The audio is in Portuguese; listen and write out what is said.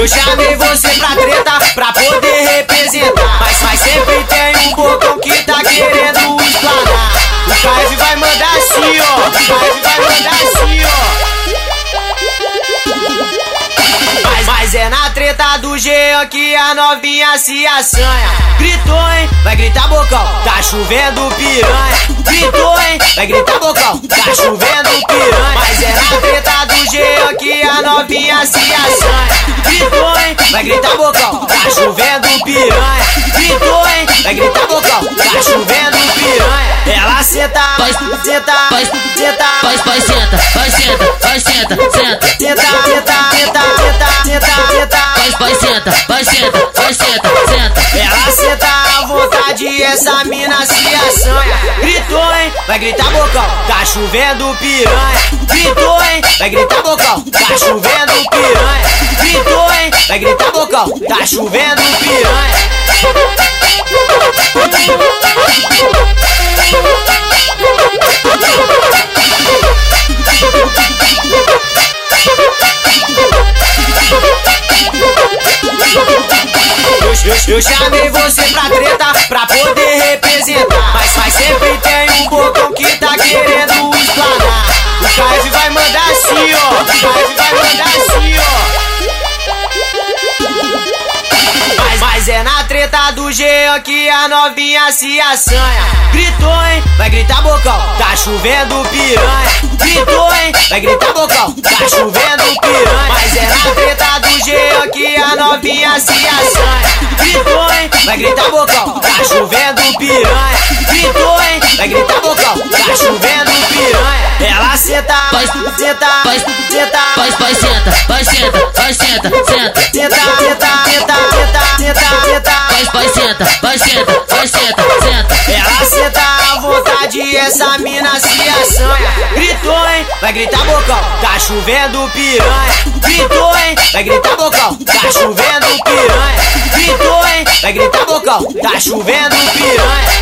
Eu chamei você pra treta pra poder representar. Mas, mas sempre tem um bocão que tá querendo explanar. O KF vai mandar assim, ó. O KF vai mandar assim, ó. Mas, mas é na treta do Jean que a novinha se assanha. Gritou, hein? Vai gritar bocão. Tá chovendo piranha. Gritou, hein? Vai gritar bocão. Tá chovendo piranha. Mas é na treta do Jean que a novinha se assanha. Gritou, hein? Vai gritar bocão. Tá chovendo piranha. Gritou, hein? Vai gritar bocão. Tá chovendo piranha. Ela senta, Vai, senta, vai, senta, vai, vai, senta, vai, senta, vai, senta, senta. senta, senta, senta, senta, senta, senta. Vai, vai, senta, vai, senta, vai, senta, senta. Ela senta à vontade, essa mina se assanha. Hein? Vai gritar bocão, tá chovendo piranha. Gritou, hein? Vai gritar bocão, tá chovendo piranha. Gritou, hein? Vai gritar bocão, tá chovendo piranha. Eu, chamei você pra treta poder representar. Mas, mas sempre tem um bocão que tá querendo explanar. O KF vai mandar assim, ó. O KF vai mandar assim, ó. Mas, mas é na treta do Jean que a novinha se assanha. Gritou, hein? Vai gritar bocão. Tá chovendo piranha. Gritou, hein? Vai gritar bocão. Tá chovendo piranha. Mas é na treta do Jean que a novinha se assanha. Gritou, hein? Vai gritar bocão. Tá chovendo piranha. Gritou, hein? Vai gritar bocão. Tá chovendo piranha. Ela senta, Vai, senta, vai, senta, Vai, vai, senta, vai, senta, vai, senta, senta. senta, senta, senta, senta, senta. Vai, vai, senta, vai, senta, vai, senta. Vontade, essa mina se assanha. Gritou, hein? Vai gritar bocão, tá chovendo piranha. Gritou, hein? Vai gritar bocão, tá chovendo piranha. Gritou, hein? Vai gritar bocão, tá chovendo piranha.